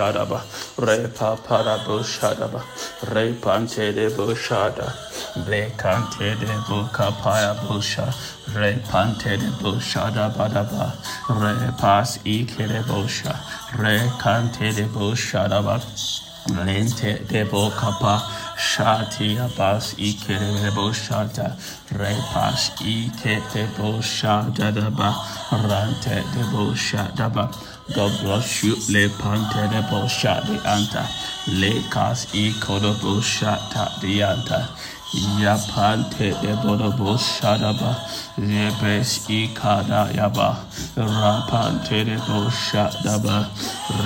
shadaba, repa parabo shadaba, repante de bushada, blecante de buka paya busha, repante de bushada badaba, repas ike de busha, recante de bushadaba, lente de bokapa, shati abas ike de bushata, repas ike de bushada daba, rante de bushadaba, God you. Le pante de bosha de anta. Le kas e kodo bosha ta de anta. Ya pante de bodo bosha daba. Rebes e kada yaba. Rapante de bosha daba.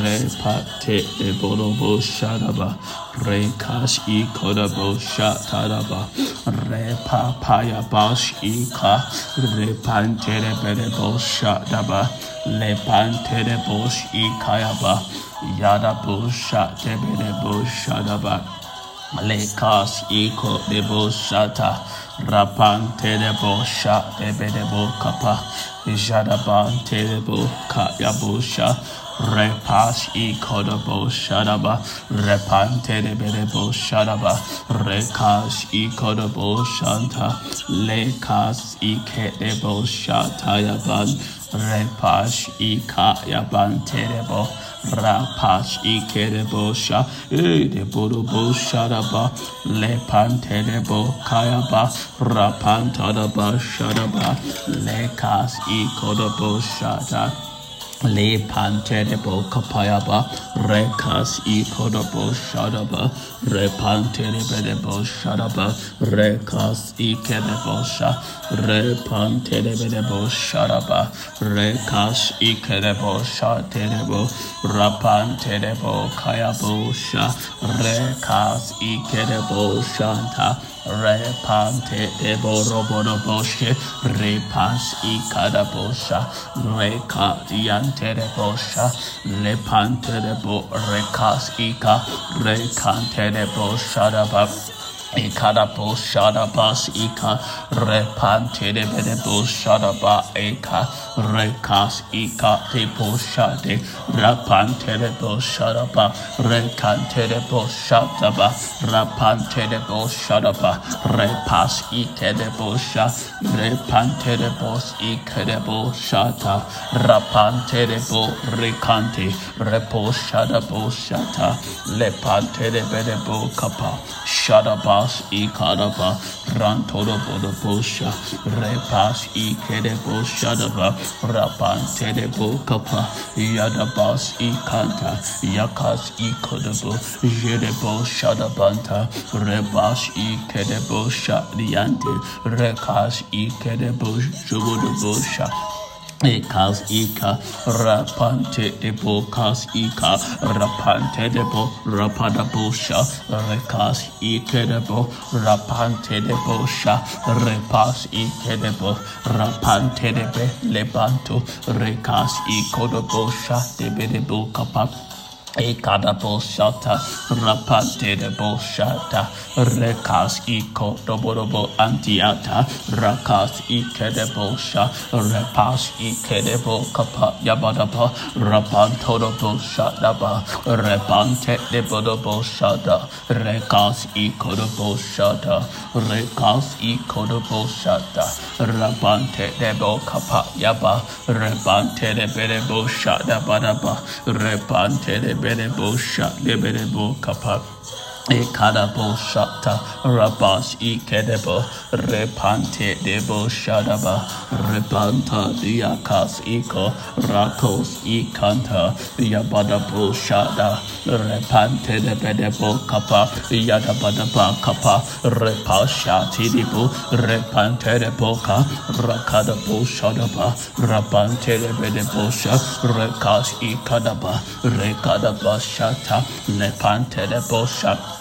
Repate de bodo bosha daba. Rekas e kodo bosha tadaba. Repa paya bash e ka. Repante de bede bosha daba. Lepante de bosh ikayaba yada busha tebede bushadaba lekas iko de bushata rapante de bosha tebede bukapa jadabante de bukayabusha Repas i kodobo shadaba, repante de berebo shadaba, rekas i kodobo shanta, lekas i kedebo shatayaban, repas i kayaban terebo, rapas i kedebo sha, e de bodobo shadaba, lepante debo kayaba, rapantadaba shadaba, lekas i kodobo shata. Le pante de bo kapayaba, rekas i kodobo shadaba, repante de bedebo shadaba, rekas i kedebo sha, repante de bedebo shadaba, rekas i kedebo shate debo, rapante debo kayabo sha, rekas i kedebo shanta, repante de borobodo boshe repas i kadabosha reka diante de bosha lepante de bo rekas ika rekante de bosha daba Ikada bo shada bas ika repante de bede bo shada ba eka rekas ika de bo shade rapante de bo shada ba rekante de bo shada ba rapante de bo shada ba repas ike de bo sha repante de bo ike de bo shata rapante de bo rekante repo shada bo shata lepante de bede bo kapa shada ba repas i kadaba rantodo bodo bosha. Repas i kede bosha daba rapante de bokapa yadabas i kanta. Yakas i kodabo jede bosha dabanta. Rebas i kede bosha diante. Rekas i kede bosha bosha Ekas ika rapante de bokas ika rapante de bo rapada bosha rekas ike de bo rapante de bosha repas ike de bo rapante de be lebanto rekas iko de bosha de be de bo kapak Ekada boshata rapante de boshata rekas iko doborobo antiata rakas ike de bosha repas ike de bo kapa yabadaba rapanto de boshadaba repante de bodobo shada rekas iko de boshada rekas iko de boshada rapante de bo kapa yaba repante de bede boshada badaba repante de berebo şa leberebo kapak. Ekadabo shata rabas ikedebo repante debo shadaba repanta diakas iko rakos ikanta yabadabo shada repante debedebo kapa yadabadaba kapa repashati debo repante debo ka rakadabo shadaba rapante debedebo sha rekas ikadaba rekadaba shata lepante debo shata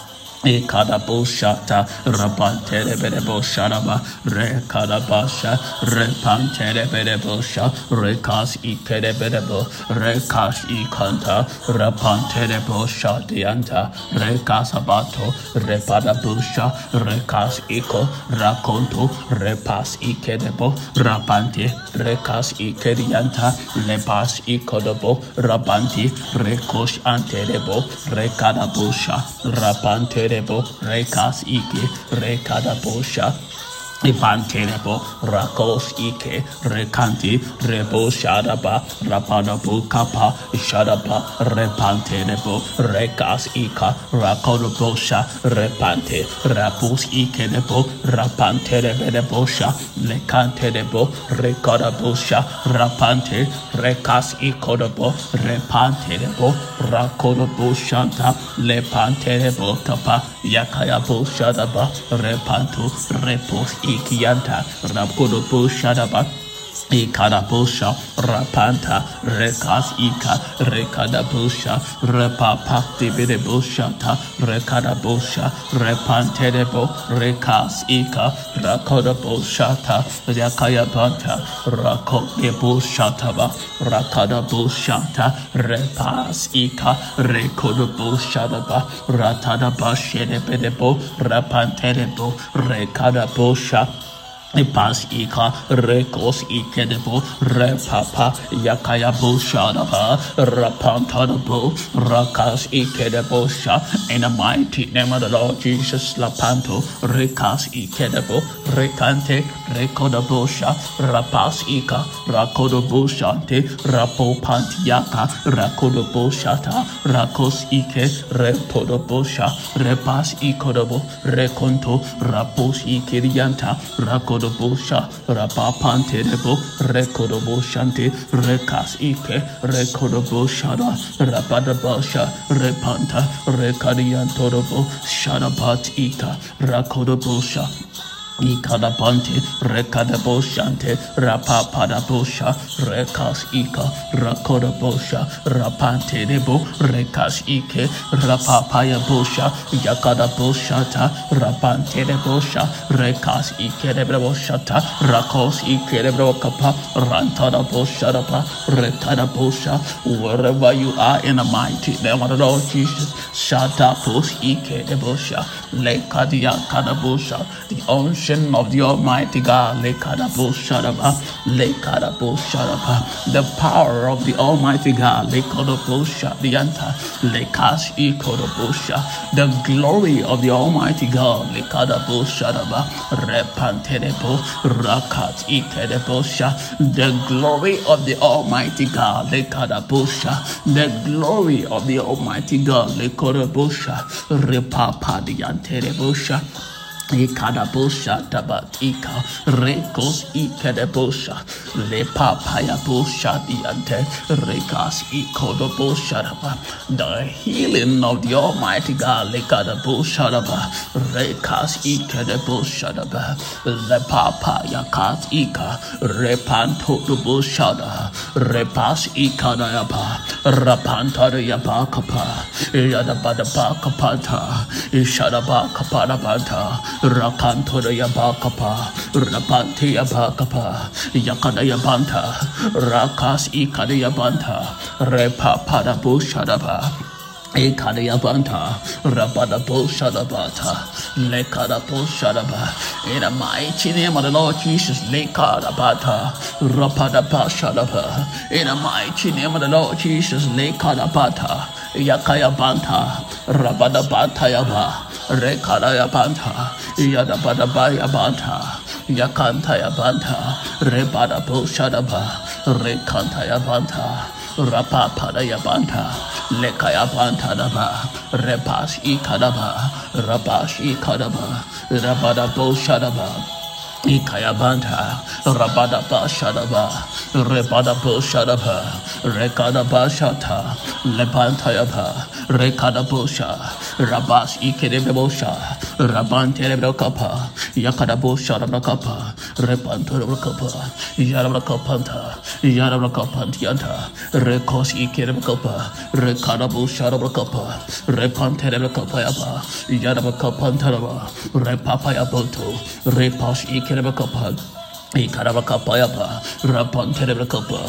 Ekadaboshata Rapantere Bedebosharaba Rekadabasha Repantere Bedebosha Rekas Ikedebedebo Rekas Ikanta Rapantere Bosha Dianta Rekasabato Repadabusha Rekas Iko Rakonto Repas Ikedebo Rapante Rekas Ikedianta Lepas Ikodobo Rapanti Rekos Anterebo Rekadabusha Rapantere Rebo, Rekas Ike, Rekada Bosha, Ivanterebo, Rakos Ike, Rekanti, Rebo Shadaba, Rapanabo Kapa, Shadaba, Repanterebo, Rekas Ika, Rakodobosha, Repante, Rapus Ike Nebo, Rapanterebosha, Lekanterebo, Rekodabosha, Rapante, Rekas Ikodobo, Repanterebo, Rakodoboshanta, Lepanterebo Kapa, Yakayabo Shadaba, Repanto, Repos Ikianta, Rakodobo Shadaba, Ikadabosha, Rapanta, Rekas Ika, Rekadabosha, Repapa, Dibidiboshata, Rekadabosha, Repantedebo, Rekas Ika, Rakodaboshata, Yakayabanta, Rakodeboshataba, Rakadaboshata, Repas Ika, Rekodaboshataba, Ratadabashedebedebo, Rapantedebo, Rekadabosha, Ipas ika rekos ikedebo repapa yakayabo shadaba rapantadabo rakas ikedebo sha in the mighty name of the Lord Jesus lapanto rekas ikedebo rekante rekodabo sha. Rapas ika rakodobo shante rapo pantiaka rakodobo shata rakos ike repodobo sha repas ikodobo rekonto rapos ikirianta rakodobo Rekodobosha, Rapapanterebo, Rekodoboshante, Rekas Ike, Rekodoboshada, Rapadabasha, Repanta, Rekadiantorobo, Shadapat Ika, Rakodobosha, Ikadapante, Rekadaboshante, Rapapadabosha, Rekas Ika, Rakodabosha, Rapante Debo, Rekas Ike, Rapapaya Bosha, Yakadaboshata, Rapante Debosha, Rekas Ike Deboshata, Rakos Ike Debokapa, Rantada Boshadapa, Rekada Bosha, wherever you are in the mighty name of the Lord Jesus, Shata Pos Ike Debosha, Lekadia Kadabosha, the ocean of the Almighty God, Lekadabo Shadaba, the power of the Almighty God, Lekodabo Shadianta, Lekas Ikodabosha, the glory of the Almighty God, Lekadabo Shadaba, Repantedebo, Rakat Ikedebosha, the glory of the Almighty God, Lekadabosha, the glory of the Almighty God, Lekodabosha, Repapadiantedebosha. Ikadabosha tabatika rekos ikadabosha le papaya bosha diante rekas ikodabosha daba the healing of the Almighty God le kadabosha daba rekas ikadabosha daba le papaya kat ika repanto dabosha da repas ikadayaba rapanta yaba kapa. Yadaba da bakapanta ishadaba kapadabanta Rakanto Yabakapa, Rapanti Yabakapa, Yakada Yabanta, Rakas Ikada Yabanta, Repa Padabu Shadaba. Ekadayabanta, Rabadabo Shadabata, Lekadabo Shadaba, in the mighty name of the Lord Jesus, Lekadabata, Rapadaba Shadaba, in the mighty name of the Lord Jesus, Lekadabata, Yakayabanta, Rabadabata Yaba, Rekadayabanta, Yadabadabaya Yakantayabanta, Rebadabo Shadaba, Rekantayabanta, Rapapadayabanta, Lekayabanta Daba, Repas Ikadaba, Rabash Ikadaba, Rabadabo Shadaba. Ikayabanta, Rabadaba Shadaba, Rebadabo Shadaba, Rekadaba Shata, Lebantayaba, Rekadabosha, Rabas Ikedebosha, Rabanterebokapa, Yakadabosha Rabakapa, Repantorabakapa, Yarabakapanta, Yarabakapantianta, Rekos Ikedebokapa, Rekadabosha Rabakapa, Repanterebokapa, Yarabakapantaraba, Repapayaboto, Repas Ikedebokapa, Ikarabakapayapa, Rapanterebakapa,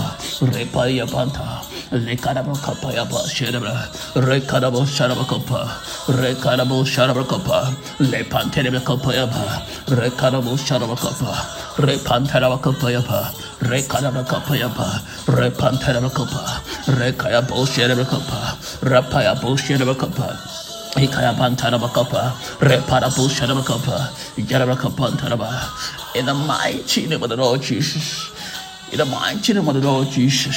Repayapanta, Lekarabakapayapa, Shedabra, Rekarabo Sharabakapa, Rekarabo Sharabakapa, Lepanterebakapayapa, Rekarabo Sharabakapa, Repanterabakapayapa, Rekarabakapayapa, Repanterabakapa, Rekayabo Shedabakapa, Rapayabo Yarabakapantaraba. In the mighty name of the Lord Jesus. In the mighty name of the Lord Jesus.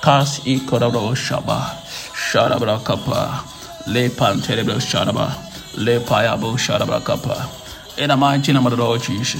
Kas ikorabo shaba. Shadabrakapa. Le panterebro shadaba. Le payabo shadabrakapa. In the mighty name of the Lord Jesus.